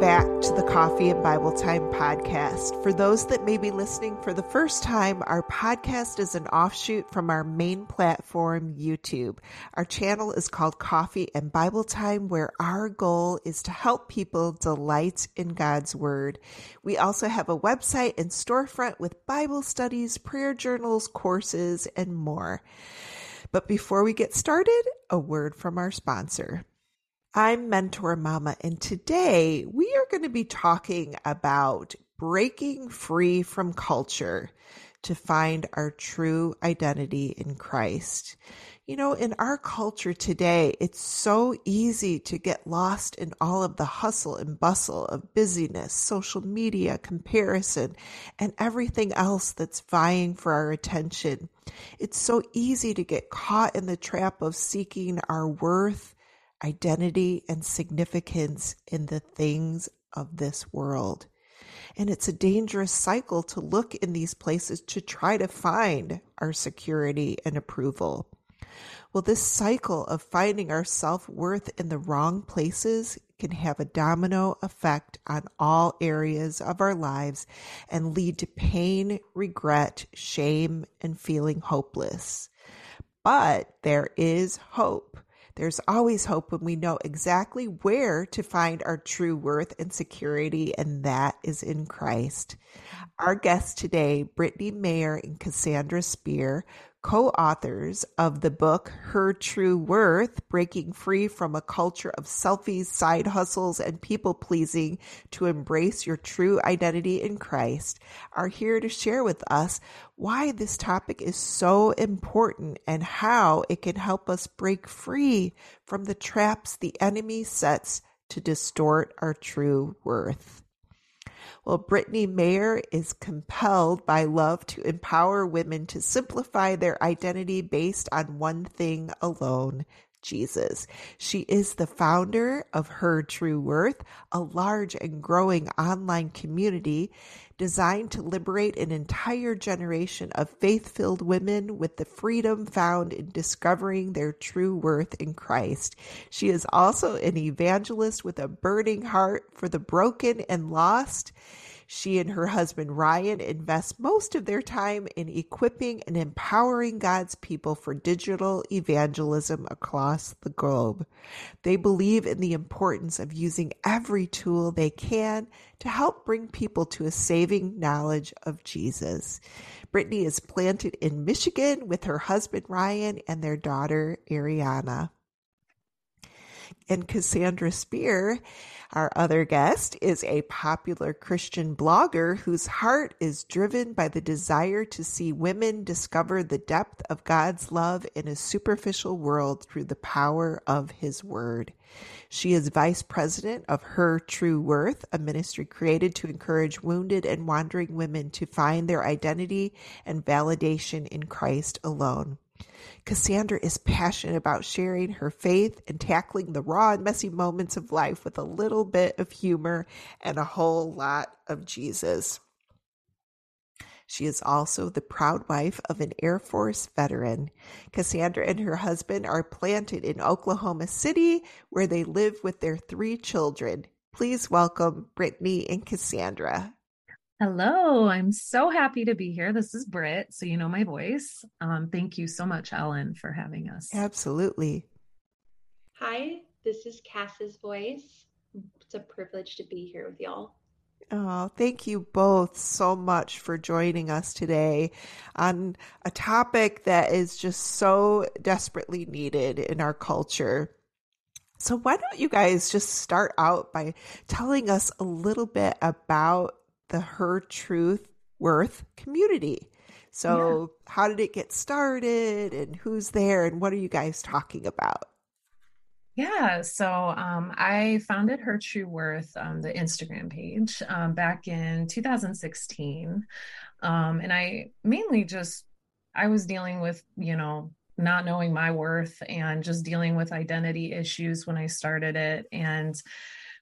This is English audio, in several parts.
back to the Coffee and Bible Time podcast. For those that may be listening for the first time, our podcast is an offshoot from our main platform, YouTube. Our channel is called Coffee and Bible Time, where our goal is to help people delight in God's Word. We also have a website and storefront with Bible studies, prayer journals, courses, and more. But before we get started, a word from our sponsor. I'm Mentor Mama, and today we are going to be talking about breaking free from culture to find our true identity in Christ. You know, in our culture today, it's so easy to get lost in all of the hustle and bustle of busyness, social media, comparison, and everything else that's vying for our attention. It's so easy to get caught in the trap of seeking our worth identity and significance in the things of this world. And it's a dangerous cycle to look in these places to try to find our security and approval. Well, this cycle of finding our self worth in the wrong places can have a domino effect on all areas of our lives and lead to pain, regret, shame, and feeling hopeless. But there is hope. There's always hope when we know exactly where to find our true worth and security, and that is in Christ. Mm-hmm. Our guests today, Brittany Maher and Cassandra Speer, co-authors of the book Her True Worth, Breaking Free from a Culture of Selfies, Side Hustles, and People Pleasing to Embrace Your True Identity in Christ, are here to share with us why this topic is so important and how it can help us break free from the traps the enemy sets to distort our true worth. Brittany Maher is compelled by love to empower women to simplify their identity based on one thing alone Jesus. She is the founder of Her True Worth, a large and growing online community designed to liberate an entire generation of faith filled women with the freedom found in discovering their true worth in Christ. She is also an evangelist with a burning heart for the broken and lost. She and her husband Ryan invest most of their time in equipping and empowering God's people for digital evangelism across the globe. They believe in the importance of using every tool they can to help bring people to a saving knowledge of Jesus. Brittany is planted in Michigan with her husband Ryan and their daughter Ariana. And Cassandra Speer our other guest is a popular Christian blogger whose heart is driven by the desire to see women discover the depth of God's love in a superficial world through the power of his word. She is vice president of Her True Worth, a ministry created to encourage wounded and wandering women to find their identity and validation in Christ alone. Cassandra is passionate about sharing her faith and tackling the raw and messy moments of life with a little bit of humor and a whole lot of Jesus. She is also the proud wife of an Air Force veteran. Cassandra and her husband are planted in Oklahoma City, where they live with their three children. Please welcome Brittany and Cassandra. Hello, I'm so happy to be here. This is Britt, so you know my voice. Um, thank you so much, Ellen, for having us. Absolutely. Hi, this is Cass's voice. It's a privilege to be here with y'all. Oh, thank you both so much for joining us today on a topic that is just so desperately needed in our culture. So, why don't you guys just start out by telling us a little bit about the Her Truth Worth community. So, yeah. how did it get started and who's there and what are you guys talking about? Yeah, so um, I founded Her True Worth, um, the Instagram page, um, back in 2016. Um, and I mainly just, I was dealing with, you know, not knowing my worth and just dealing with identity issues when I started it. And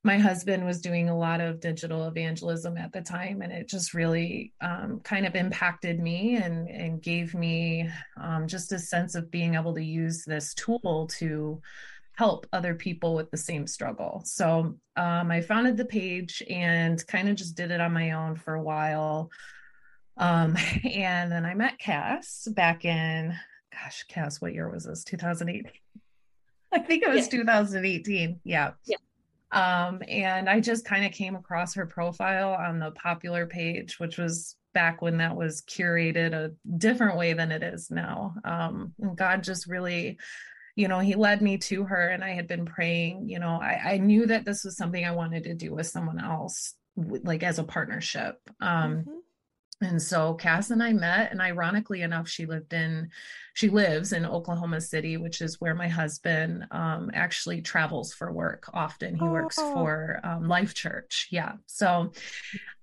my husband was doing a lot of digital evangelism at the time and it just really um, kind of impacted me and, and gave me um, just a sense of being able to use this tool to help other people with the same struggle. So um, I founded the page and kind of just did it on my own for a while. Um, and then I met Cass back in, gosh, Cass, what year was this? 2008. I think it was yeah. 2018. Yeah. Yeah. Um, and I just kind of came across her profile on the popular page, which was back when that was curated a different way than it is now. Um, and God just really, you know, He led me to her, and I had been praying. You know, I, I knew that this was something I wanted to do with someone else, like as a partnership. Um, mm-hmm and so Cass and I met, and ironically enough, she lived in, she lives in Oklahoma City, which is where my husband um, actually travels for work often. He oh. works for um, Life Church. Yeah. So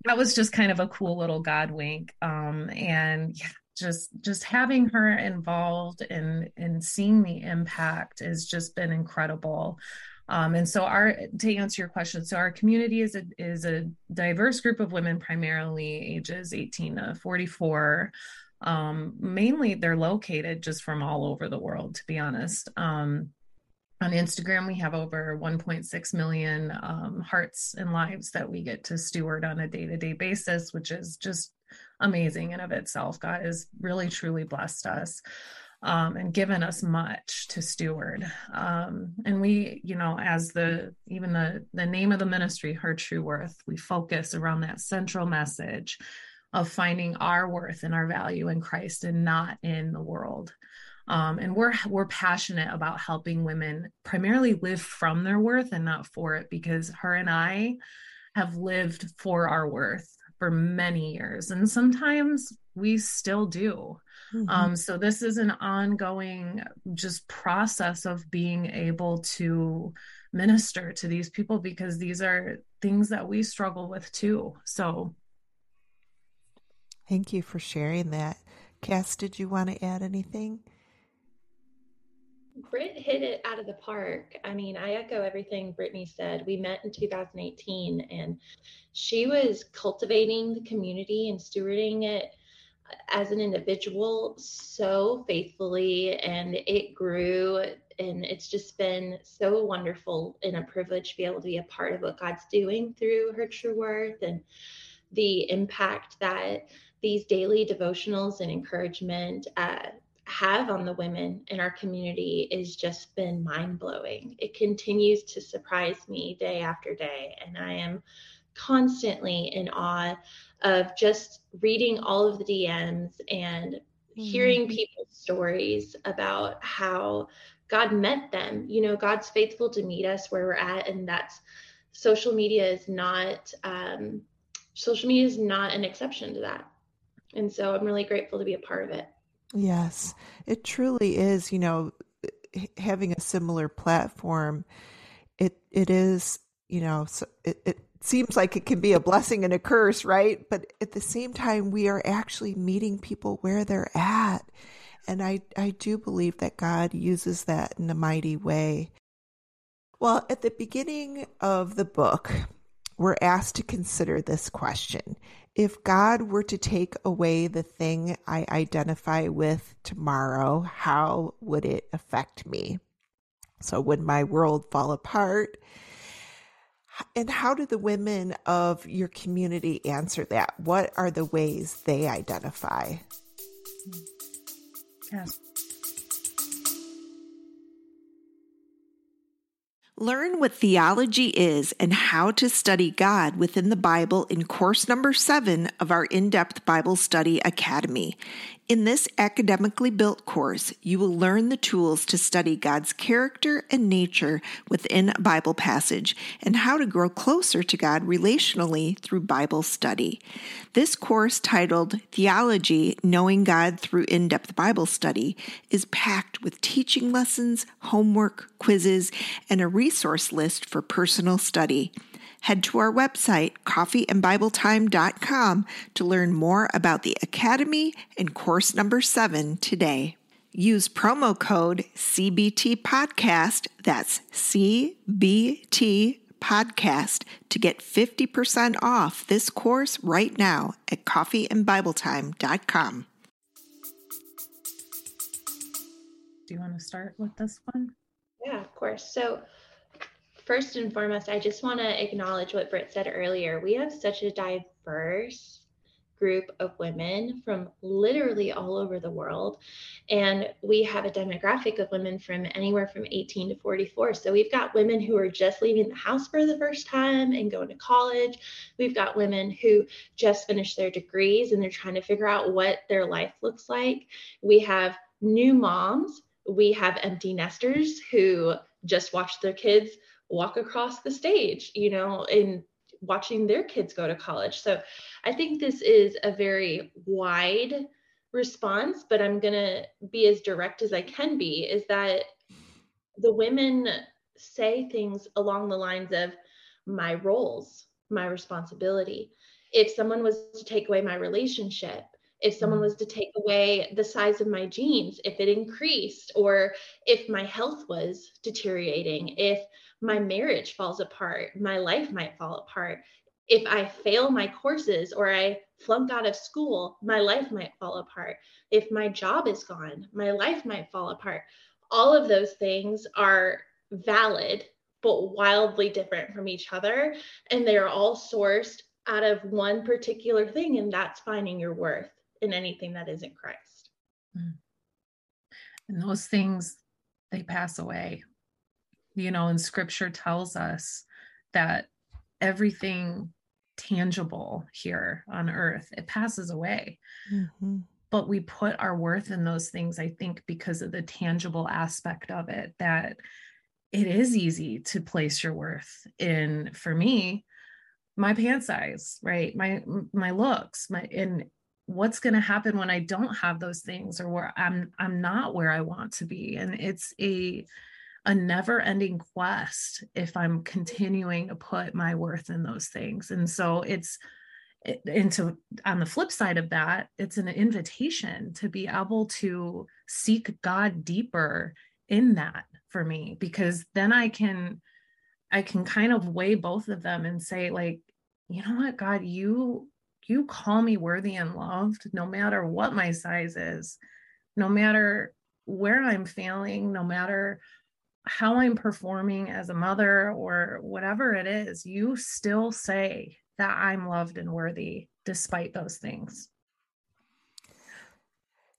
that was just kind of a cool little God wink. Um, and yeah, just just having her involved and and seeing the impact has just been incredible. Um, and so our to answer your question, so our community is a is a diverse group of women, primarily ages 18 to 44. Um, mainly they're located just from all over the world, to be honest. Um, on Instagram, we have over 1.6 million um, hearts and lives that we get to steward on a day to day basis, which is just amazing in of itself. God has really truly blessed us um, and given us much to steward. Um, and we, you know, as the even the the name of the ministry, her true worth, we focus around that central message of finding our worth and our value in Christ and not in the world. Um, and we're we're passionate about helping women primarily live from their worth and not for it because her and I have lived for our worth for many years and sometimes we still do Mm-hmm. Um, so this is an ongoing just process of being able to minister to these people because these are things that we struggle with too. So thank you for sharing that. Cass, did you want to add anything? Britt hit it out of the park. I mean, I echo everything Brittany said. We met in 2018 and she was cultivating the community and stewarding it as an individual so faithfully and it grew and it's just been so wonderful and a privilege to be able to be a part of what God's doing through her true worth and the impact that these daily devotionals and encouragement uh, have on the women in our community is just been mind blowing. It continues to surprise me day after day, and I am constantly in awe of just reading all of the DMs and mm-hmm. hearing people's stories about how God met them. You know, God's faithful to meet us where we're at, and that's social media is not um, social media is not an exception to that. And so I'm really grateful to be a part of it. Yes, it truly is. You know, having a similar platform, it it is. You know, so it, it seems like it can be a blessing and a curse, right? But at the same time, we are actually meeting people where they're at. And I, I do believe that God uses that in a mighty way. Well, at the beginning of the book, we're asked to consider this question. If God were to take away the thing I identify with tomorrow, how would it affect me? So, would my world fall apart? And how do the women of your community answer that? What are the ways they identify? Yes. Learn what theology is and how to study God within the Bible in course number seven of our in depth Bible Study Academy. In this academically built course, you will learn the tools to study God's character and nature within a Bible passage and how to grow closer to God relationally through Bible study. This course, titled Theology Knowing God Through In Depth Bible Study, is packed with teaching lessons, homework, quizzes, and a resource list for personal study head to our website, coffeeandbibletime.com, to learn more about the Academy and course number seven today. Use promo code CBT Podcast, that's CBT Podcast, to get 50% off this course right now at coffeeandbibletime.com. Do you want to start with this one? Yeah, of course. So, first and foremost, I just want to acknowledge what Britt said earlier. We have such a diverse group of women from literally all over the world. And we have a demographic of women from anywhere from 18 to 44. So we've got women who are just leaving the house for the first time and going to college. We've got women who just finished their degrees and they're trying to figure out what their life looks like. We have new moms. We have empty nesters who just watch their kids walk across the stage, you know, and watching their kids go to college. So I think this is a very wide response, but I'm going to be as direct as I can be is that the women say things along the lines of my roles, my responsibility. If someone was to take away my relationship, if someone was mm-hmm. to take away the size of my jeans, if it increased, or if my health was deteriorating, if my marriage falls apart, my life might fall apart. If I fail my courses or I flunk out of school, my life might fall apart. If my job is gone, my life might fall apart. All of those things are valid, but wildly different from each other. And they are all sourced out of one particular thing, and that's finding your worth in anything that isn't Christ. Hmm. And those things, they pass away you know, and scripture tells us that everything tangible here on earth, it passes away. Mm-hmm. But we put our worth in those things, I think, because of the tangible aspect of it, that it is easy to place your worth in, for me, my pant size, right? My my looks, my and what's going to happen when I don't have those things or where I'm I'm not where I want to be. And it's a a never ending quest if I'm continuing to put my worth in those things. And so it's, into on the flip side of that, it's an invitation to be able to seek God deeper in that for me, because then I can, I can kind of weigh both of them and say, like, you know what, God, you you call me worthy and loved no matter what my size is, no matter where I'm failing, no matter how I'm performing as a mother or whatever it is, you still say that I'm loved and worthy despite those things.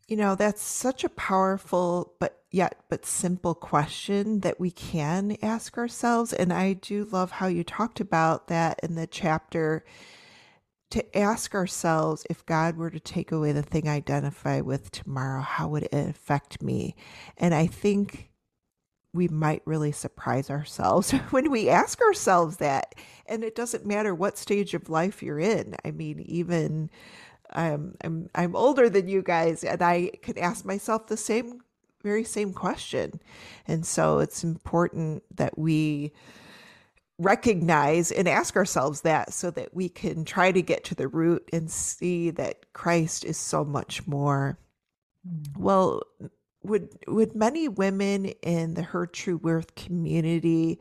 You know, that's such a powerful but yet but simple question that we can ask ourselves and I do love how you talked about that in the chapter to ask ourselves if God were to take away the thing I identify with tomorrow, how would it affect me? And I think we might really surprise ourselves when we ask ourselves that. And it doesn't matter what stage of life you're in. I mean, even um, I'm I'm older than you guys, and I can ask myself the same very same question. And so it's important that we recognize and ask ourselves that so that we can try to get to the root and see that Christ is so much more. Mm. Well, would would many women in the her true worth community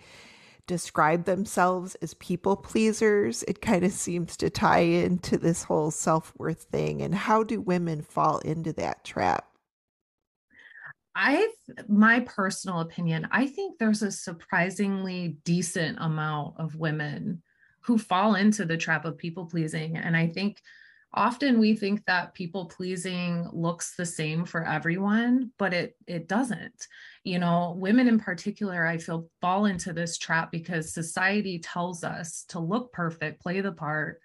describe themselves as people pleasers it kind of seems to tie into this whole self-worth thing and how do women fall into that trap I, my personal opinion, I think there's a surprisingly decent amount of women who fall into the trap of people pleasing. And I think often we think that people pleasing looks the same for everyone but it it doesn't you know women in particular i feel fall into this trap because society tells us to look perfect play the part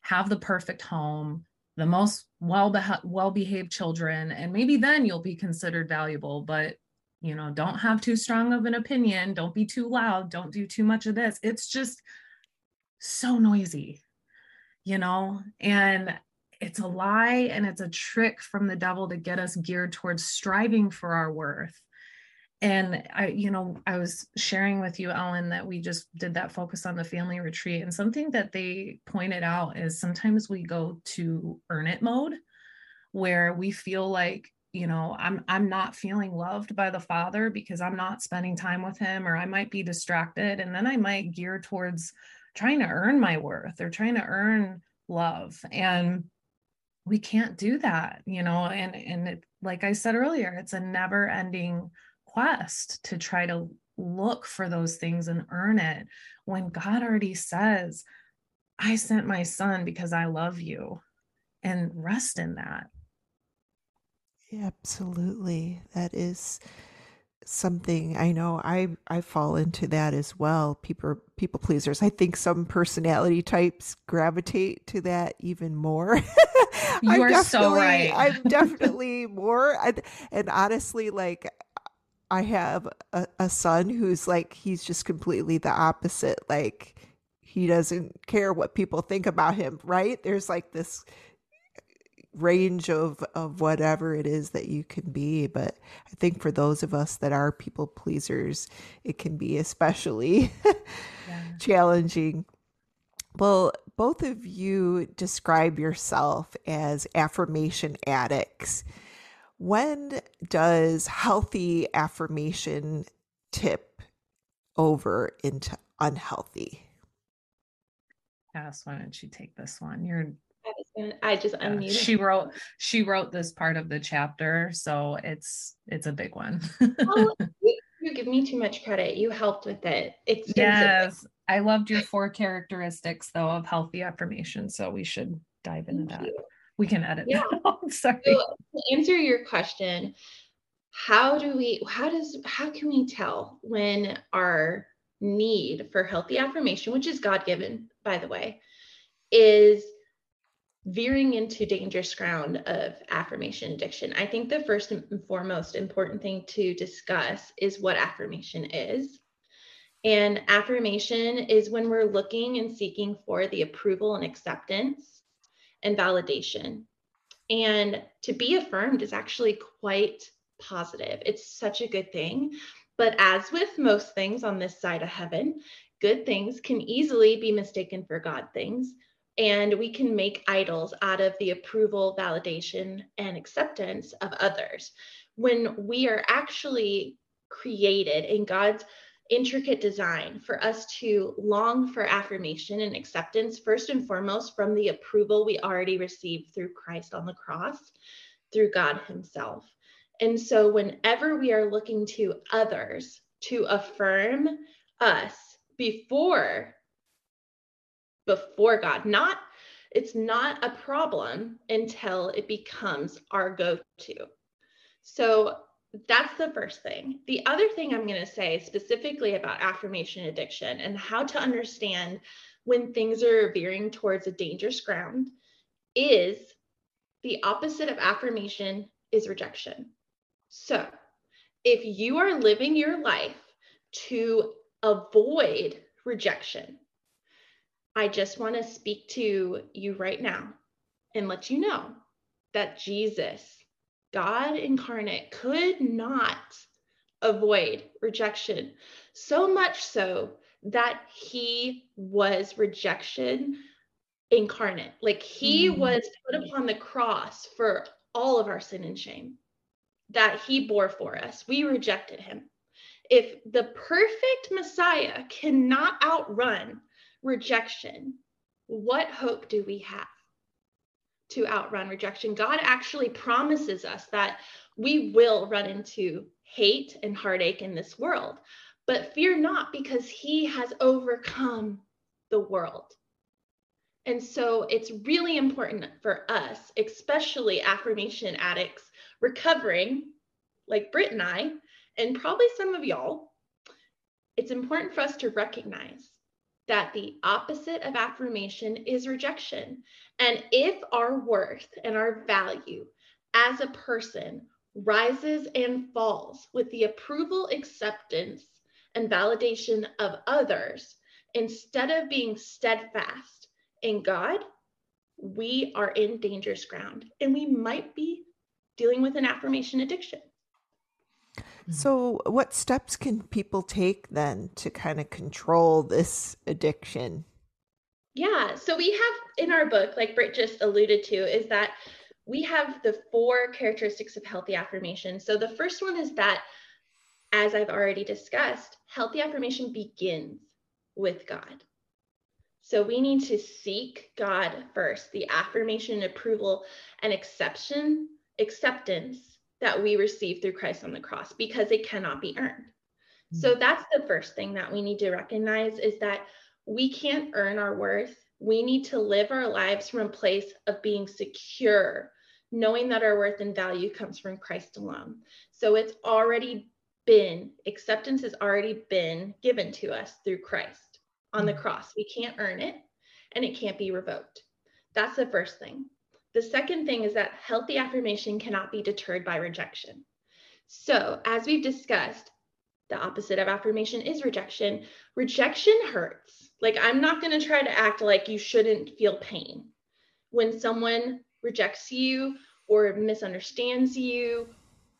have the perfect home the most well well behaved children and maybe then you'll be considered valuable but you know don't have too strong of an opinion. Don't be too loud. Don't do too much of this. It's just so noisy you know? And it's a lie and it's a trick from the devil to get us geared towards striving for our worth and i you know i was sharing with you ellen that we just did that focus on the family retreat. And something that they pointed out is sometimes we go to earn it mode where we feel like you know i'm i'm not feeling loved by the father because i'm not spending time with him or i might be distracted. And then i might gear towards trying to earn my worth or trying to earn love. And we can't do that you know and and it, like i said earlier it's a never ending quest to try to look for those things and earn it when God already says, I sent my son because I love you and rest in that. Absolutely. That is something I know I I fall into that as well. People people pleasers. I think some personality types gravitate to that even more. You are so right. I'm definitely more and honestly like I have a, a son who's like he's just completely the opposite. Like he doesn't care what people think about him, right? There's like this range of of whatever it is that you can be but i think for those of us that are people pleasers it can be especially yeah. challenging well both of you describe yourself as affirmation addicts when does healthy affirmation tip over into unhealthy Cass, why don't you take this one? You're I just unmuted. She wrote she wrote this part of the chapter, so it's it's a big one. oh, you, give me too much credit. You helped with it. It's Yes, I loved your four characteristics though of healthy affirmation. So we should dive into Thank that. You. We can edit. Yeah. Sorry. So to answer your question, how do we? How does? How can we tell when our need for healthy affirmation, which is God given, by the way, is veering into dangerous ground of affirmation addiction. I think the first and foremost important thing to discuss is what affirmation is. And affirmation is when we're looking and seeking for the approval and acceptance and validation. And to be affirmed is actually quite positive. It's such a good thing. But as with most things on this side of heaven, good things can easily be mistaken for God things and we can make idols out of the approval, validation, and acceptance of others. When we are actually created in God's intricate design for us to long for affirmation and acceptance, first and foremost, from the approval we already received through Christ on the cross, through God Himself. And so, whenever we are looking to others to affirm us before before God. Not it's not a problem until it becomes our go-to. So that's the first thing. The other thing I'm going to say specifically about affirmation addiction and how to understand when things are veering towards a dangerous ground is the opposite of affirmation is rejection. So, if you are living your life to avoid rejection, I just want to speak to you right now and let you know that Jesus, God incarnate, could not avoid rejection. So much so that he was rejection incarnate. Like he mm-hmm. was put upon the cross for all of our sin and shame that he bore for us. We rejected him. If the perfect Messiah cannot outrun rejection, what hope do we have to outrun rejection? God actually promises us that we will run into hate and heartache in this world, but fear not because he has overcome the world. And so it's really important for us, especially affirmation addicts recovering, like Britt and I, and probably some of y'all, it's important for us to recognize that the opposite of affirmation is rejection. And if our worth and our value as a person rises and falls with the approval, acceptance, and validation of others, instead of being steadfast in God, we are in dangerous ground and we might be dealing with an affirmation addiction. So, what steps can people take then to kind of control this addiction? Yeah, so we have in our book, like Britt just alluded to, is that we have the four characteristics of healthy affirmation. So, the first one is that, as I've already discussed, healthy affirmation begins with God. So we need to seek God first, the affirmation, approval, and acceptance acceptance that we receive through Christ on the cross because it cannot be earned. Mm-hmm. So that's the first thing that we need to recognize is that we can't earn our worth. We need to live our lives from a place of being secure, knowing that our worth and value comes from Christ alone. So it's already been, acceptance has already been given to us through Christ on the mm. cross. We can't earn it and it can't be revoked. That's the first thing. The second thing is that healthy affirmation cannot be deterred by rejection. So, as we've discussed, the opposite of affirmation is rejection. Rejection hurts. Like, I'm not going to try to act like you shouldn't feel pain. When someone rejects you or misunderstands you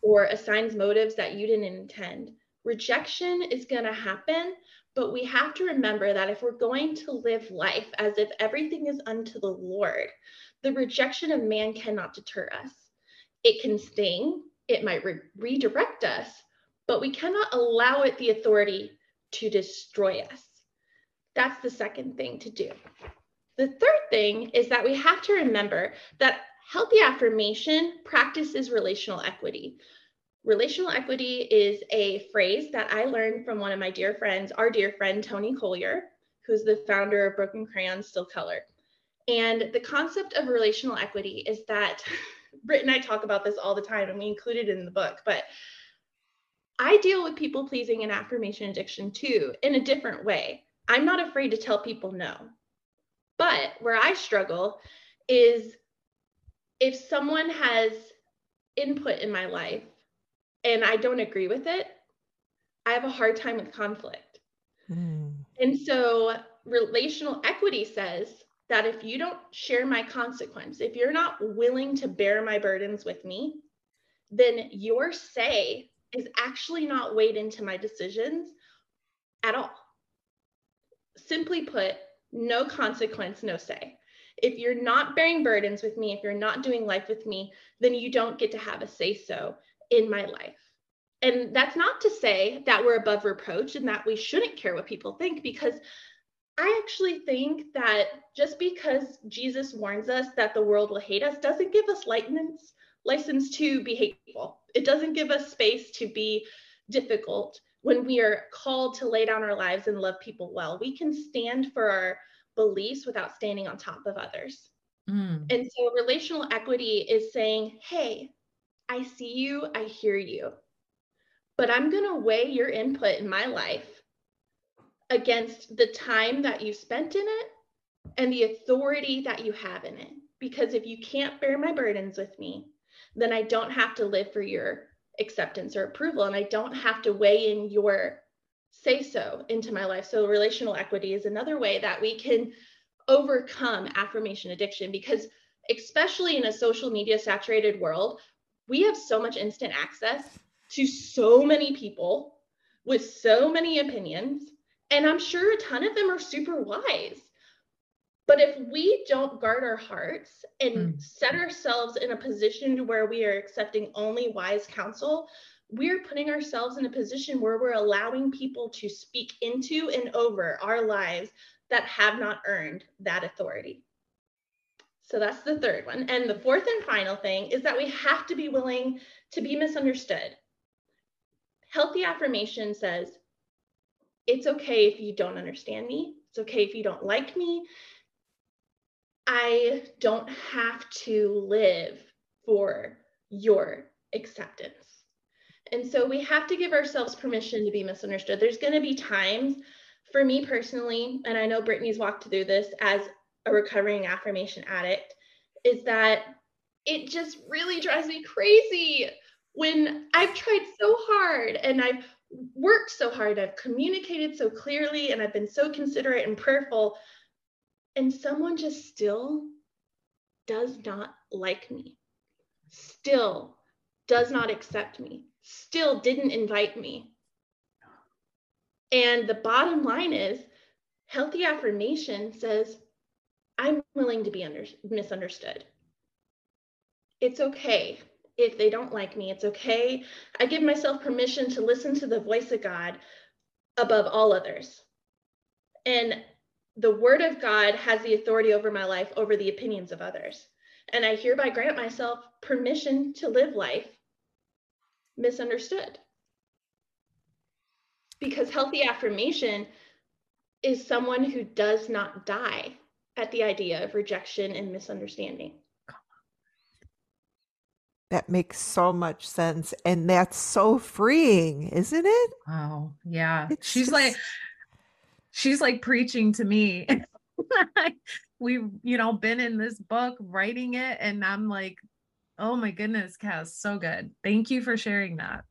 or assigns motives that you didn't intend. Rejection is going to happen, but we have to remember that if we're going to live life as if everything is unto the Lord, the rejection of man cannot deter us. It can sting, it might re- redirect us, but we cannot allow it the authority to destroy us. That's the second thing to do. The third thing is that we have to remember that Healthy affirmation practices relational equity. Relational equity is a phrase that I learned from one of my dear friends, our dear friend Toni Collier, who's the founder of Broken Crayon Still Color. And the concept of relational equity is that Britt and I talk about this all the time, and we include it in the book, but I deal with people pleasing and affirmation addiction too in a different way. I'm not afraid to tell people no. But where I struggle is if someone has input in my life and I don't agree with it, I have a hard time with conflict. Mm. And so relational equity says that if you don't share my consequence, if you're not willing to bear my burdens with me, then your say is actually not weighed into my decisions at all. Simply put, no consequence, no say if you're not bearing burdens with me, if you're not doing life with me, then you don't get to have a say so in my life. And that's not to say that we're above reproach and that we shouldn't care what people think, because I actually think that just because Jesus warns us that the world will hate us doesn't give us license, license to be hateful. It doesn't give us space to be difficult when we are called to lay down our lives and love people well. We can stand for our beliefs without standing on top of others. Mm. And so relational equity is saying, hey, I see you, I hear you, but I'm going to weigh your input in my life against the time that you spent in it and the authority that you have in it. Because if you can't bear my burdens with me, then I don't have to live for your acceptance or approval. And I don't have to weigh in your say so into my life. So, relational equity is another way that we can overcome affirmation addiction because, especially in a social media saturated world, we have so much instant access to so many people with so many opinions. And I'm sure a ton of them are super wise. But if we don't guard our hearts and mm. set ourselves in a position where we are accepting only wise counsel, we're putting ourselves in a position where we're allowing people to speak into and over our lives that have not earned that authority. So that's the third one. And the fourth and final thing is that we have to be willing to be misunderstood. Healthy affirmation says, it's okay if you don't understand me. It's okay if you don't like me. I don't have to live for your acceptance. And so we have to give ourselves permission to be misunderstood. There's going to be times for me personally, and I know Brittany's walked through this as a recovering affirmation addict, is that it just really drives me crazy when I've tried so hard and I've worked so hard, I've communicated so clearly, and I've been so considerate and prayerful, and someone just still does not like me, still does not accept me still didn't invite me. And the bottom line is healthy affirmation says, I'm willing to be under, misunderstood. It's okay if they don't like me. It's okay. I give myself permission to listen to the voice of God above all others. And the word of God has the authority over my life over the opinions of others. And I hereby grant myself permission to live life misunderstood. because healthy affirmation is someone who does not die at the idea of rejection and misunderstanding. That makes so much sense. And that's so freeing, isn't it? Oh, yeah. It's she's just... like, she's like preaching to me. We've, you know, been in this book writing it, and I'm like, oh my goodness, Cass, so good. Thank you for sharing that.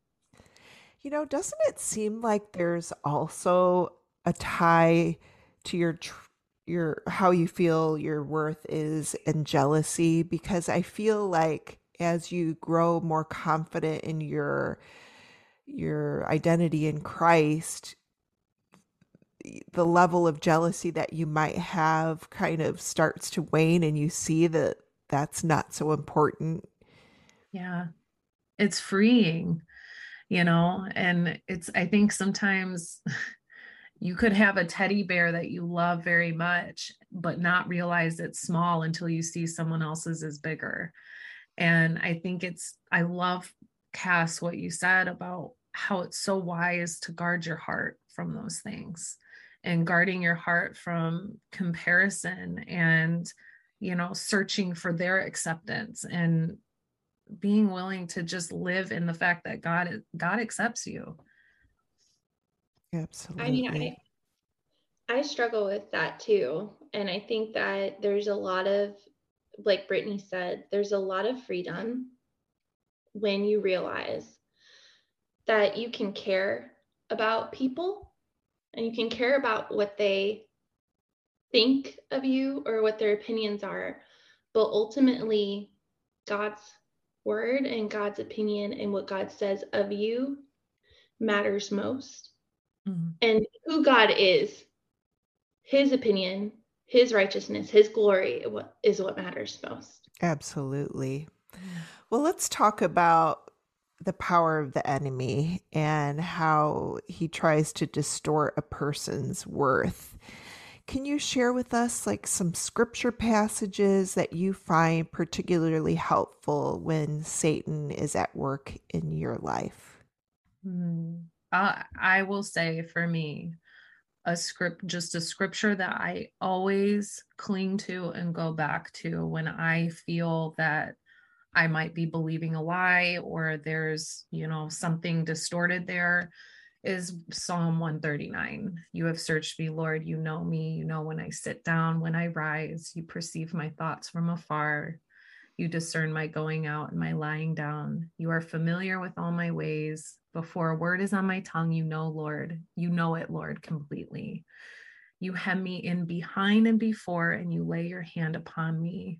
You know, doesn't it seem like there's also a tie to your tr- your how you feel your worth is and jealousy because I feel like as you grow more confident in your your identity in Christ the level of jealousy that you might have kind of starts to wane and you see that that's not so important. Yeah. It's freeing, you know, and it's I think sometimes you could have a teddy bear that you love very much but not realize it's small until you see someone else's is bigger and i think it's i love cass what you said about how it's so wise to guard your heart from those things and guarding your heart from comparison and you know searching for their acceptance and being willing to just live in the fact that god god accepts you Absolutely. I mean, I I struggle with that too. And I think that there's a lot of like Brittany said, there's a lot of freedom when you realize that you can care about people and you can care about what they think of you or what their opinions are. But ultimately, God's word and God's opinion and what God says of you matters most. Mm-hmm. And who God is, his opinion, his righteousness, his glory is what matters most. Absolutely. Well, let's talk about the power of the enemy and how he tries to distort a person's worth. Can you share with us like some scripture passages that you find particularly helpful when Satan is at work in your life? Mm. Uh, I will say for me, a script, just a scripture that I always cling to and go back to when I feel that I might be believing a lie or there's, you know, something distorted there is Psalm 139. You have searched me, Lord. You know me. You know when I sit down, when I rise. You perceive my thoughts from afar. You discern my going out and my lying down. You are familiar with all my ways. Before a word is on my tongue, you know, Lord, you know it, Lord, completely. You hem me in behind and before, and you lay your hand upon me.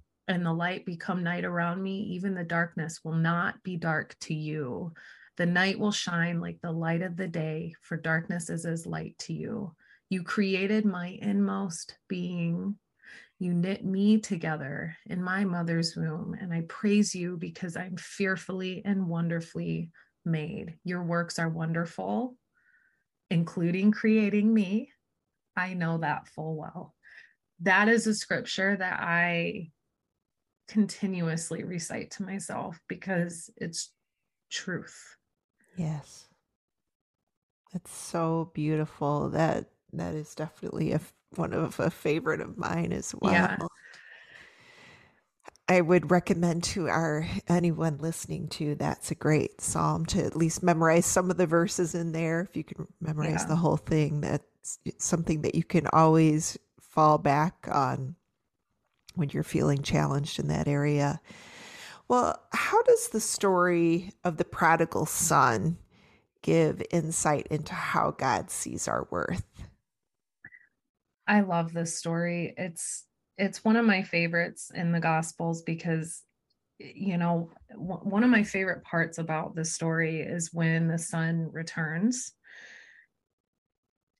and the light become night around me, even the darkness will not be dark to you. The night will shine like the light of the day, for darkness is as light to you. You created my inmost being. You knit me together in my mother's womb, and I praise you because I'm fearfully and wonderfully made. Your works are wonderful, including creating me. I know that full well. That is a scripture that I continuously recite to myself because it's truth. Yes. It's so beautiful. That that is definitely a one of a favorite of mine as well. Yeah. I would recommend to our anyone listening to that's a great psalm to at least memorize some of the verses in there. If you can memorize yeah. the whole thing, that's something that you can always fall back on when you're feeling challenged in that area. Well, how does the story of the prodigal son give insight into how God sees our worth? I love this story. It's it's one of my favorites in the gospels because you know w- one of my favorite parts about the story is when the son returns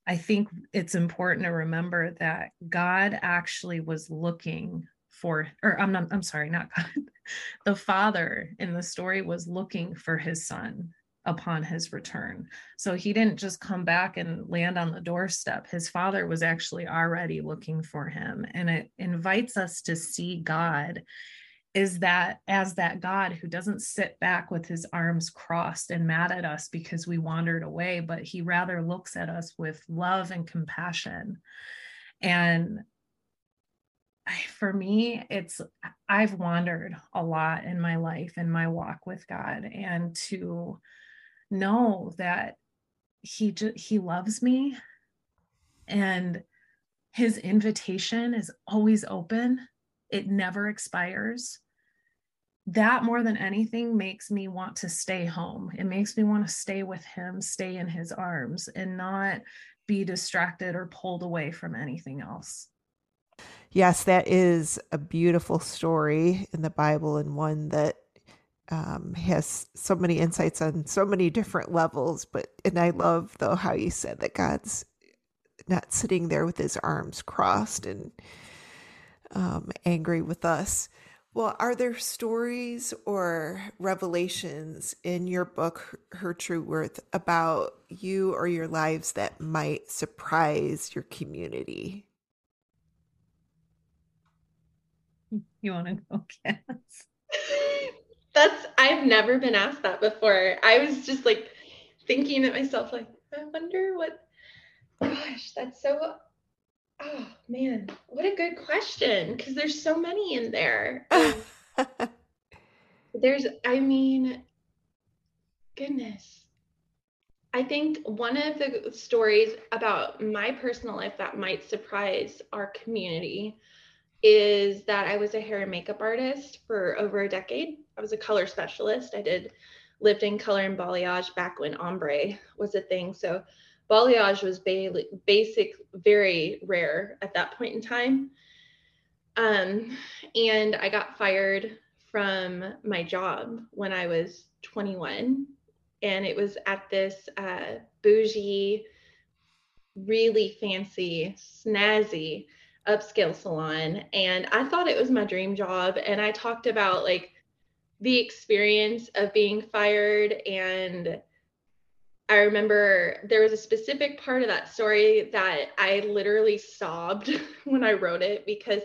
I think it's important to remember that God actually was looking for, or I'm not, I'm sorry, not God. the father in the story was looking for his son upon his return. So he didn't just come back and land on the doorstep. His father was actually already looking for him. And it invites us to see God is that as that God who doesn't sit back with his arms crossed and mad at us because we wandered away, but he rather looks at us with love and compassion. And for me, it's I've wandered a lot in my life and my walk with God, and to know that he just he loves me and his invitation is always open it never expires that more than anything makes me want to stay home it makes me want to stay with him stay in his arms and not be distracted or pulled away from anything else yes that is a beautiful story in the bible and one that um, has so many insights on so many different levels. But and I love though how you said that God's not sitting there with his arms crossed and um, angry with us. Well, are there stories or revelations in your book, Her True Worth, about you or your lives that might surprise your community? You want to go, Cass? That's I've never been asked that before. I was just like thinking to myself, like, I wonder what gosh, that's so oh man, what a good question. Cause there's so many in there. there's I mean, goodness. I think one of the stories about my personal life that might surprise our community is that I was a hair and makeup artist for over a decade. I was a color specialist. I did lived in color and balayage back when ombre was a thing. So balayage was ba- basic, very rare at that point in time. Um, and I got fired from my job when I was 21. And it was at this uh, bougie, really fancy, snazzy upscale salon. And I thought it was my dream job. And I talked about like the experience of being fired and I remember there was a specific part of that story that I literally sobbed when I wrote it because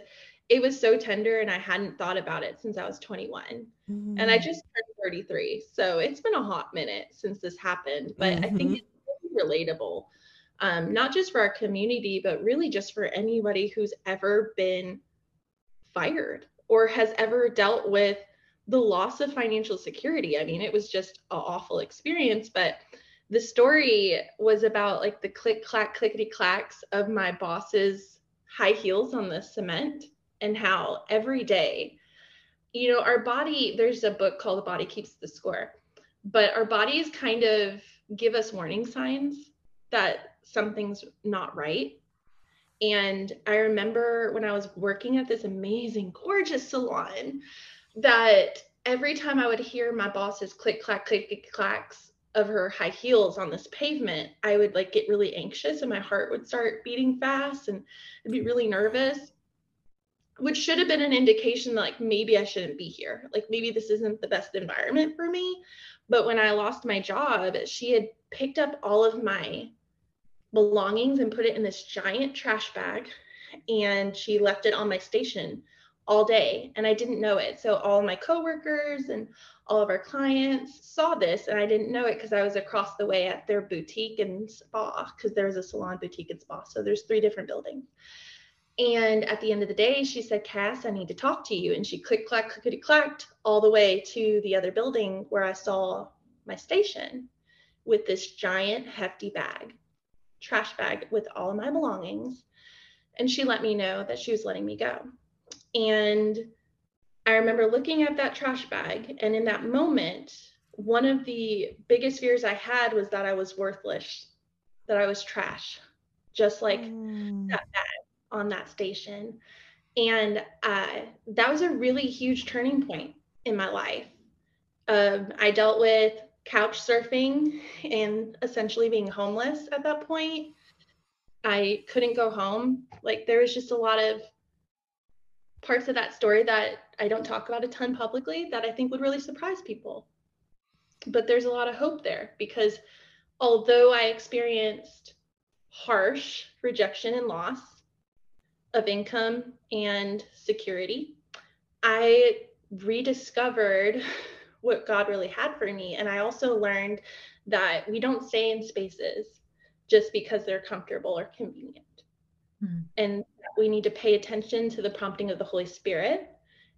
it was so tender and I hadn't thought about it since I was 21. Mm-hmm. And I mm. just turned 33. So it's been a hot minute since this happened, but mm-hmm. I think mm-hmm. it's really relatable. Um, not just for our community, but really just for anybody who's ever been fired or has ever dealt with the loss of financial security. I mean, it was just an awful experience, but the story was about like the click clack clickety clacks of my boss's high heels on the cement and how every day you know our body there's a book called the body keeps the score but our bodies kind of give us warning signs that something's not right. And i remember when i was working at this amazing gorgeous salon that every time I would hear my boss's click clack click clacks of her high heels on this pavement, I would like get really anxious and my heart would start beating fast and I'd be really nervous, which should have been an indication that like maybe I shouldn't be here. Like maybe this isn't the best environment for me. But when I lost my job, she had picked up all of my belongings and put it in this giant trash bag and she left it on my station all day and I didn't know it. So all my coworkers and all of our clients saw this and I didn't know it because I was across the way at their boutique and spa because there's a salon boutique and spa. So there's three different buildings. And at the end of the day, she said, Cass, I need to talk to you. And she click, clack, clickety clacked all the way to the other building where I saw my station with this giant hefty bag, trash bag with all my belongings. And she let me know that she was letting me go. And I remember looking at that trash bag, and in that moment, one of the biggest fears I had was that I was worthless, that I was trash, just like mm. that bag on that station. And uh, that was a really huge turning point in my life. Um, I dealt with couch surfing and essentially being homeless at that point. I couldn't go home. Like there was just a lot of parts of that story that I don't talk about a ton publicly that I think would really surprise people. But there's a lot of hope there because although I experienced harsh rejection and loss of income and security, I rediscovered what God really had for me. And I also learned that we don't stay in spaces just because they're comfortable or convenient. Mm. And we need to pay attention to the prompting of the Holy Spirit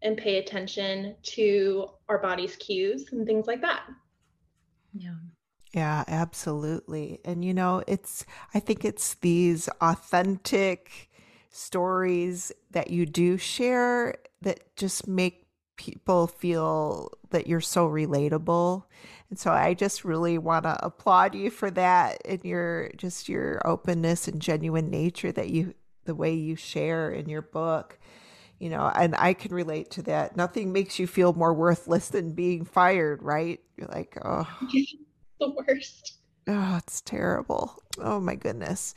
and pay attention to our body's cues and things like that. Yeah. Yeah, absolutely. And you know, it's I think it's these authentic stories that you do share that just make people feel that you're so relatable. And so I just really want to applaud you for that and your just your openness and genuine nature that you the way you share in your book. You know, and I can relate to that. Nothing makes you feel more worthless than being fired, right? You're like, oh, the worst. Oh, it's terrible. Oh my goodness.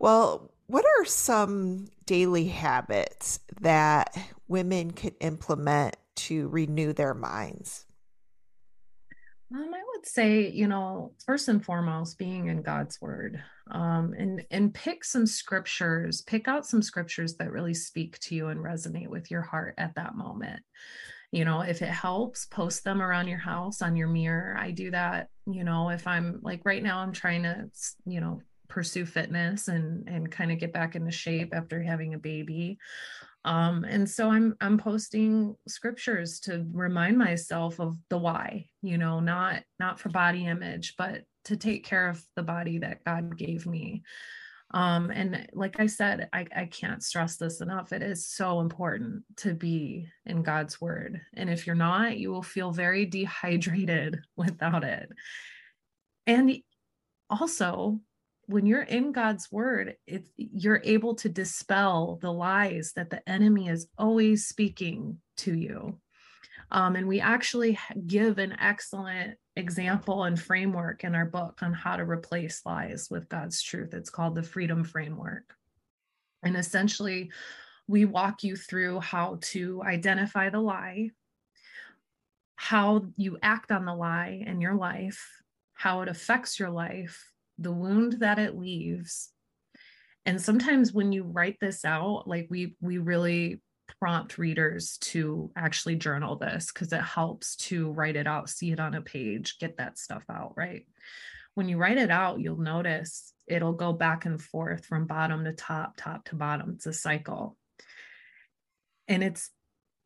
Well, what are some daily habits that women can implement to renew their minds? Um, I would say, you know, first and foremost, being in God's word, um, and and pick some scriptures, pick out some scriptures that really speak to you and resonate with your heart at that moment. You know, if it helps, post them around your house on your mirror. I do that. You know, if I'm like right now, I'm trying to, you know, pursue fitness and and kind of get back into shape after having a baby um, and so i'm i'm posting scriptures to remind myself of the why you know not not for body image but to take care of the body that god gave me. Um, and like i said I, I can't stress this enough. It is so important to be in god's word. And if you're not you will feel very dehydrated without it. And also when you're in God's word, it, you're able to dispel the lies that the enemy is always speaking to you. Um, and we actually give an excellent example and framework in our book on how to replace lies with God's truth. It's called the Freedom Framework. And essentially, we walk you through how to identify the lie, how you act on the lie in your life, how it affects your life, the wound that it leaves. And sometimes when you write this out like we we really prompt readers to actually journal this because it helps to write it out see it on a page get that stuff out right? When you write it out you'll notice it'll go back and forth from bottom to top top to bottom. It's a cycle. And it's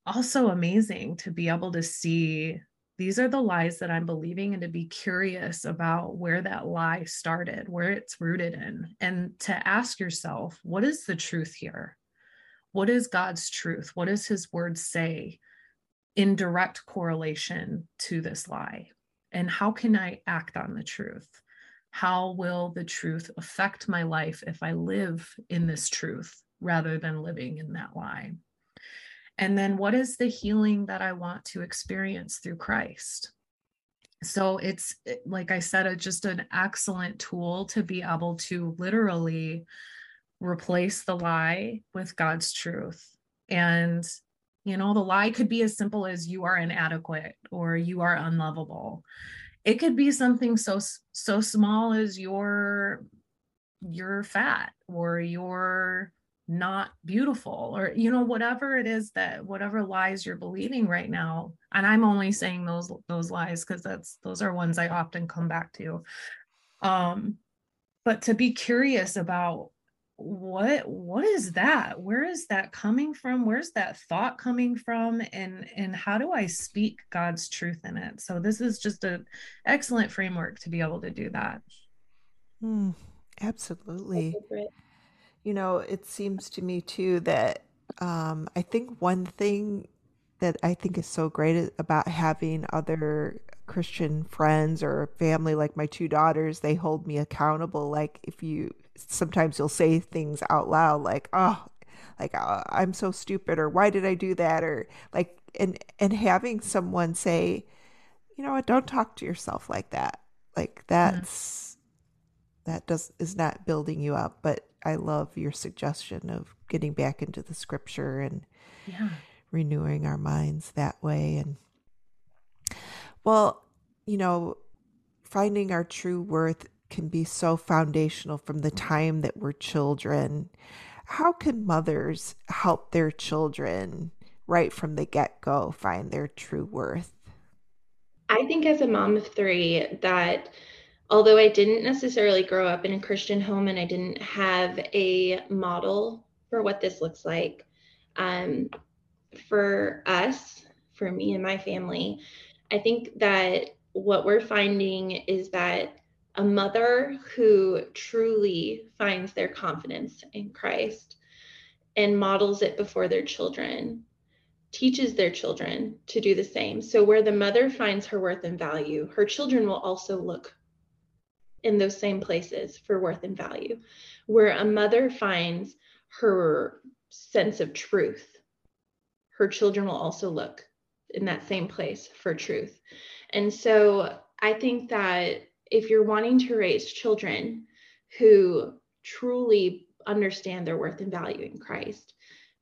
also amazing to be able to see these are the lies that I'm believing and to be curious about where that lie started, where it's rooted in, and to ask yourself, what is the truth here? What is God's truth? What does his word say in direct correlation to this lie? And how can I act on the truth? How will the truth affect my life if I live in this truth rather than living in that lie? And then what is the healing that I want to experience through Christ? So it's eh, like I said, it's just an excellent tool to be able to literally replace the lie with God's truth. And, you know, the lie could be as simple as you are inadequate or you are unlovable. It could be something so so small as you're you're fat or you're not beautiful or you know whatever it is that whatever lies you're believing right now. And i'm only saying those those lies because that's those are ones i often come back to. Um but to be curious about what what is that? Where is that coming from? Where's that thought coming from? And and how do i speak god's truth in it? So this is just an excellent framework to be able to do that. Mm, absolutely you know, it seems to me too that um, I think one thing that I think is so great about having other Christian friends or family, like my two daughters, they hold me accountable. Like if you sometimes you'll say things out loud, like "Oh, like oh, I'm so stupid," or "Why did I do that?" or like and and having someone say, you know what, don't talk to yourself like that. Like that's that does is not building you up. But I love your suggestion of getting back into the scripture and yeah. renewing our minds that way. And well, you know, finding our true worth can be so foundational from the time that we're children. How can mothers help their children right from the get go find their true worth? I think, as a mom of three, that although I didn't necessarily grow up in a Christian home and I didn't have a model for what this looks like, um, for us, for me and my family, I think that what we're finding is that a mother who truly finds their confidence in Christ and models it before their children teaches their children to do the same. So, where the mother finds her worth and value, her children will also look in those same places for worth and value. Where a mother finds her sense of truth, her children will also look in that same place for truth. And so, I think that if you're wanting to raise children who truly understand their worth and value in Christ,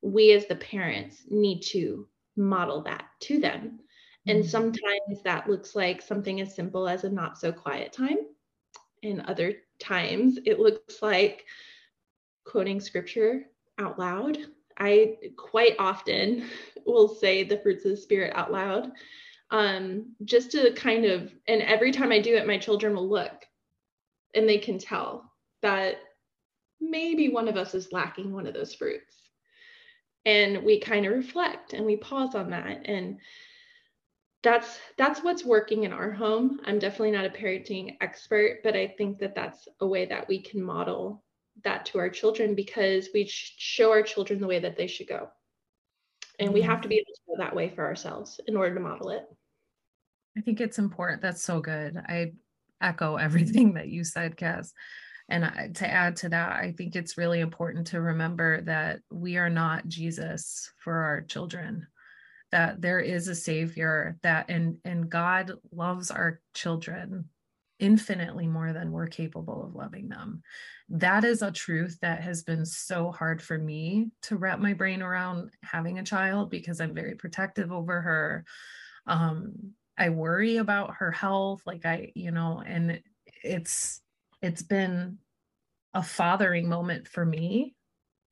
we as the parents need to model that to them. And mm-hmm. sometimes that looks like something as simple as a not so quiet time. And other times it looks like quoting scripture out loud. I quite often will say the fruits of the spirit out loud um, just to kind of, and every time I do it, my children will look and they can tell that maybe one of us is lacking one of those fruits. And we kind of reflect and we pause on that. And that's that's what's working in our home. I'm definitely not a parenting expert, but I think that that's a way that we can model that to our children because we show our children the way that they should go. And we have to be able to go that way for ourselves in order to model it. I think it's important. That's so good. I echo everything that you said, Cass. And I, to add to that, I think it's really important to remember that we are not Jesus for our children. That there is a savior that and and God loves our children infinitely more than we're capable of loving them. That is a truth that has been so hard for me to wrap my brain around having a child because I'm very protective over her. Um, I worry about her health. Like I, you know, and it's it's been a fathering moment for me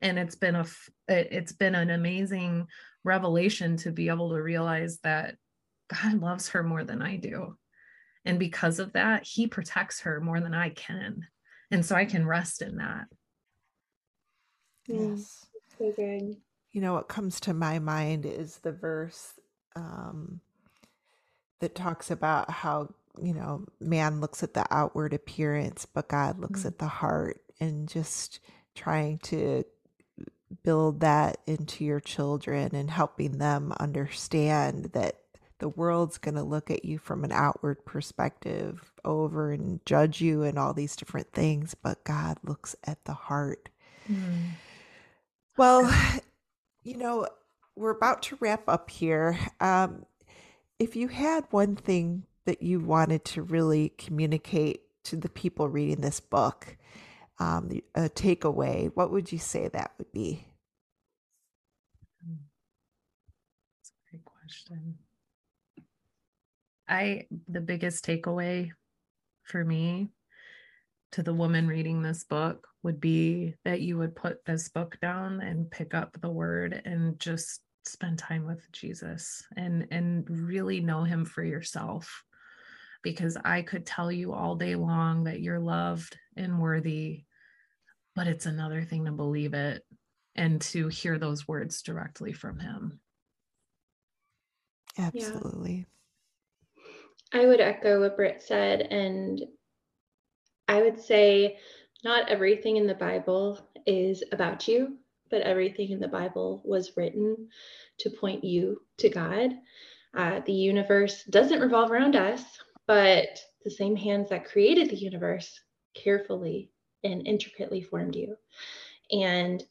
and it's been a it's been an amazing revelation to be able to realize that God loves her more than I do. And because of that, he protects her more than I can. And so I can rest in that. Yes. So good. You know, what comes to my mind is the verse um, that talks about how you know man looks at the outward appearance but god looks mm-hmm. at the heart and just trying to build that into your children and helping them understand that the world's going to look at you from an outward perspective over and judge you and all these different things but god looks at the heart mm. well you know we're about to wrap up here um, if you had one thing that you wanted to really communicate to the people reading this book, um, a takeaway, what would you say that would be? That's a great question. I, the biggest takeaway for me to the woman reading this book would be that you would put this book down and pick up the word and just spend time with Jesus and and really know him for yourself because I could tell you all day long that you're loved and worthy but it's another thing to believe it and to hear those words directly from him. Absolutely. Yeah. I would echo what Britt said and I would say not everything in the Bible is about you but everything in the Bible was written to point you to God. Uh, the universe doesn't revolve around us, but the same hands that created the universe carefully and intricately formed you. And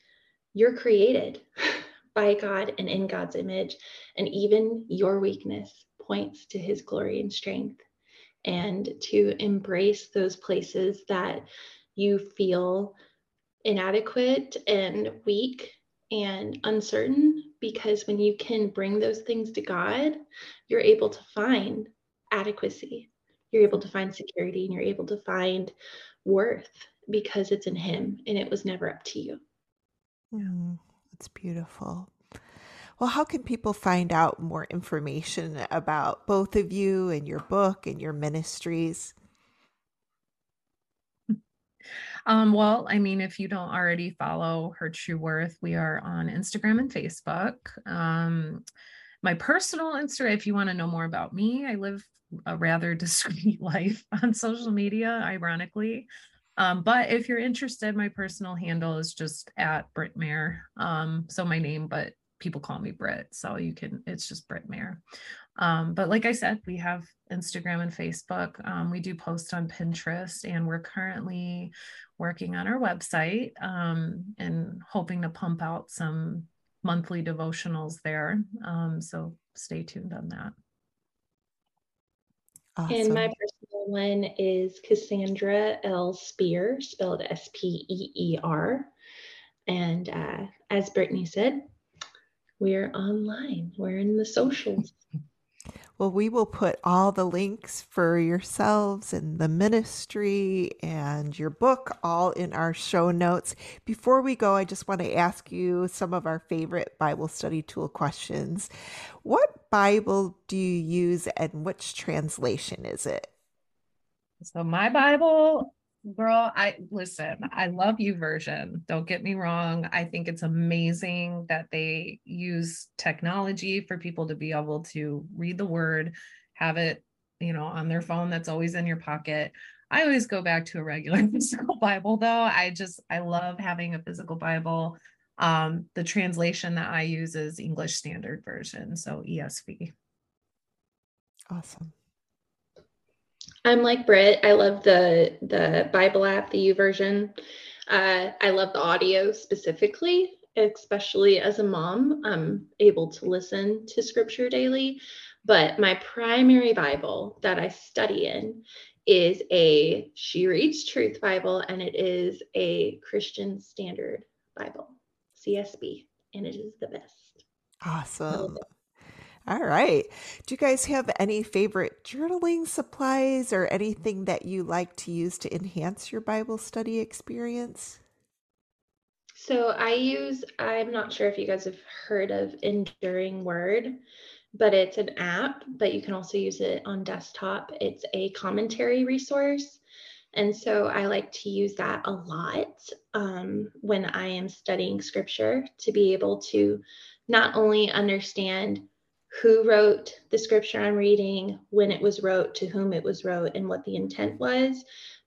you're created by God and in God's image. And even your weakness points to his glory and strength. And to embrace those places that you feel inadequate and weak and uncertain because when you can bring those things to God, you're able to find adequacy. You're able to find security and you're able to find worth because it's in Him and it was never up to you. Mm, that's beautiful. Well, how can people find out more information about both of you and your book and your ministries? Um, well, I mean, if you don't already follow Her True Worth, we are on Instagram and Facebook. Um, my personal Instagram, if you want to know more about me, I live a rather discreet life on social media, ironically. Um, but if you're interested, my personal handle is just at Britt Maher. Um, so my name, but people call me Britt. So you can, it's just Britt Maher. Um, but like I said, we have Instagram and Facebook. Um, we do post on Pinterest, and we're currently working on our website um, and hoping to pump out some monthly devotionals there. Um, so stay tuned on that. Awesome. And my personal one is Cassandra L. Speer, spelled S P E E R. And uh, as Brittany said, we're online, we're in the socials. Well, we will put all the links for yourselves and the ministry and your book all in our show notes. Before we go, I just want to ask you some of our favorite Bible study tool questions. What Bible do you use and which translation is it? So, my Bible girl i listen i love YouVersion. Don't get me wrong. I think it's amazing that they use technology for people to be able to read the word have it you know on their phone that's always in your pocket. I always go back to a regular physical bible though. I just i love having a physical bible. Um the translation that i use is english standard version so esv awesome I'm like Britt. I love the the Bible app, the YouVersion. Uh, I love the audio specifically, especially as a mom. I'm able to listen to scripture daily. But my primary Bible that I study in is a She Reads Truth Bible, and it is a Christian Standard Bible, CSB, and it is the best. Awesome. All right. Do you guys have any favorite journaling supplies or anything that you like to use to enhance your Bible study experience? So I use, I'm not sure if you guys have heard of Enduring Word, but it's an app, but you can also use it on desktop. It's a commentary resource. And so I like to use that a lot um, when I am studying scripture to be able to not only understand who wrote the scripture I'm reading, when it was wrote, to whom it was wrote, and what the intent was,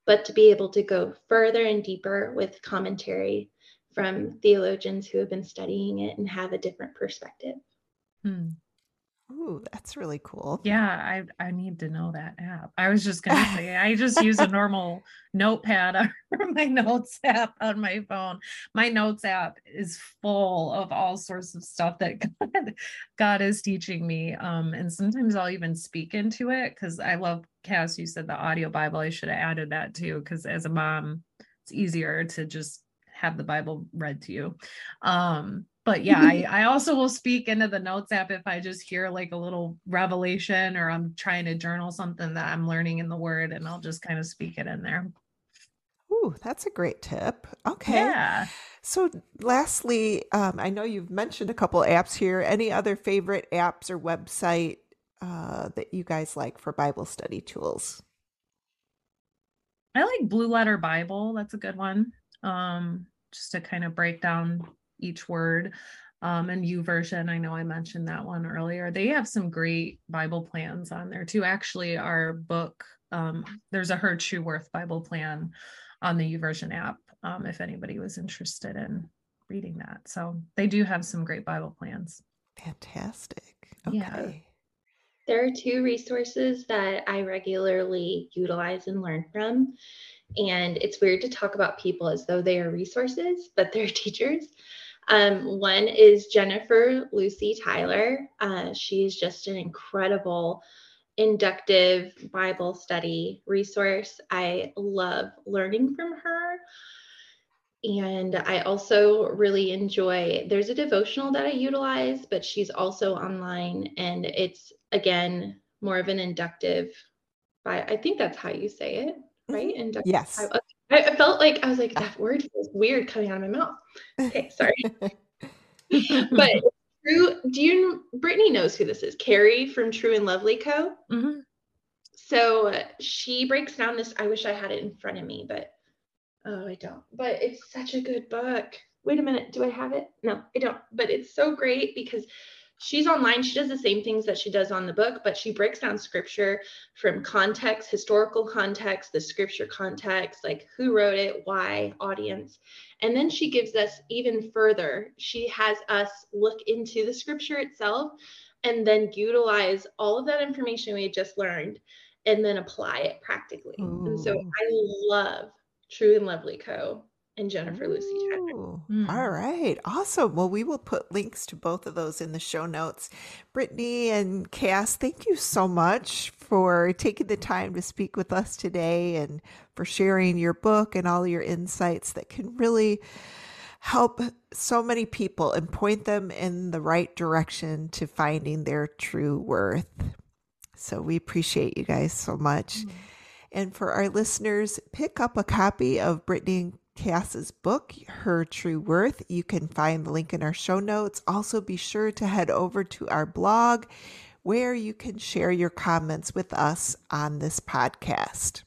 but to be able to go further and deeper with commentary from theologians who have been studying it and have a different perspective. Hmm. Ooh, that's really cool. Yeah, I I need to know that app. I was just gonna say I just use a normal notepad or my notes app on my phone. My notes app is full of all sorts of stuff that God, God is teaching me. Um, and sometimes I'll even speak into it because I love Cass. You said the audio Bible. I should have added that too, because as a mom, it's easier to just have the Bible read to you. Um, but yeah, I, I also will speak into the notes app if I just hear like a little revelation or I'm trying to journal something that I'm learning in the word and I'll just kind of speak it in there. Ooh, that's a great tip. Okay. Yeah. So, lastly, um, I know you've mentioned a couple apps here. Any other favorite apps or website uh, that you guys like for Bible study tools? I like Blue Letter Bible. That's a good one. Um, just to kind of break down each word. Um, and version. I know I mentioned that one earlier. They have some great Bible plans on there too. Actually, our book, um, there's a Her True Worth Bible plan on the YouVersion app um, if anybody was interested in reading that. So they do have some great Bible plans. Fantastic. Okay. Yeah. There are two resources that I regularly utilize and learn from. And it's weird to talk about people as though they are resources, but they're teachers. Um, one is Jennifer Lucy Tyler. Uh, she's just an incredible inductive Bible study resource. I love learning from her. And I also really enjoy, there's a devotional that I utilize, but she's also online and it's again more of an inductive by, I think that's how you say it, mm-hmm. right? Inductive. Yes. I, I felt like I was like, that word feels weird coming out of my mouth. Okay, sorry. but True, do you Brittany knows who this is? Carrie from True and Lovely Co. Mm-hmm. So she breaks down this. I wish I had it in front of me, but oh, I don't. But it's such a good book. Wait a minute, do I have it? No, I don't. But it's so great because she's online. She does the same things that she does on the book, but she breaks down scripture from context, historical context, the scripture context, like who wrote it, why, audience. And then she gives us even further. She has us look into the scripture itself and then utilize all of that information we had just learned and then apply it practically. Ooh. And so I love True and Lovely Co and Jennifer Lucy Chadwick. Mm. All right. Awesome. Well, we will put links to both of those in the show notes. Brittany and Cass, thank you so much for taking the time to speak with us today and for sharing your book and all your insights that can really help so many people and point them in the right direction to finding their true worth. So we appreciate you guys so much. Mm. And for our listeners, pick up a copy of Brittany Cass's book, Her True Worth. You can find the link in our show notes. Also, be sure to head over to our blog where you can share your comments with us on this podcast.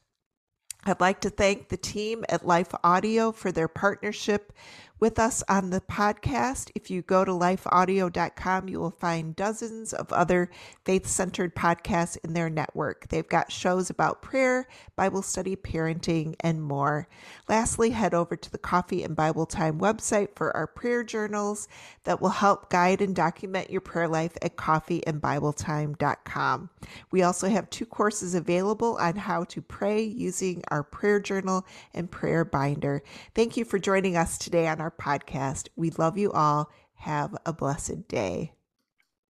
I'd like to thank the team at Life Audio for their partnership with us on the podcast. If you go to lifeaudio.com, you will find dozens of other faith centered podcasts in their network. They've got shows about prayer, Bible study, parenting, and more. Lastly, head over to the Coffee and Bible Time website for our prayer journals that will help guide and document your prayer life at coffeeandbibletime.com. We also have two courses available on how to pray using our prayer journal and prayer binder. Thank you for joining us today on our podcast. We love you all. Have a blessed day.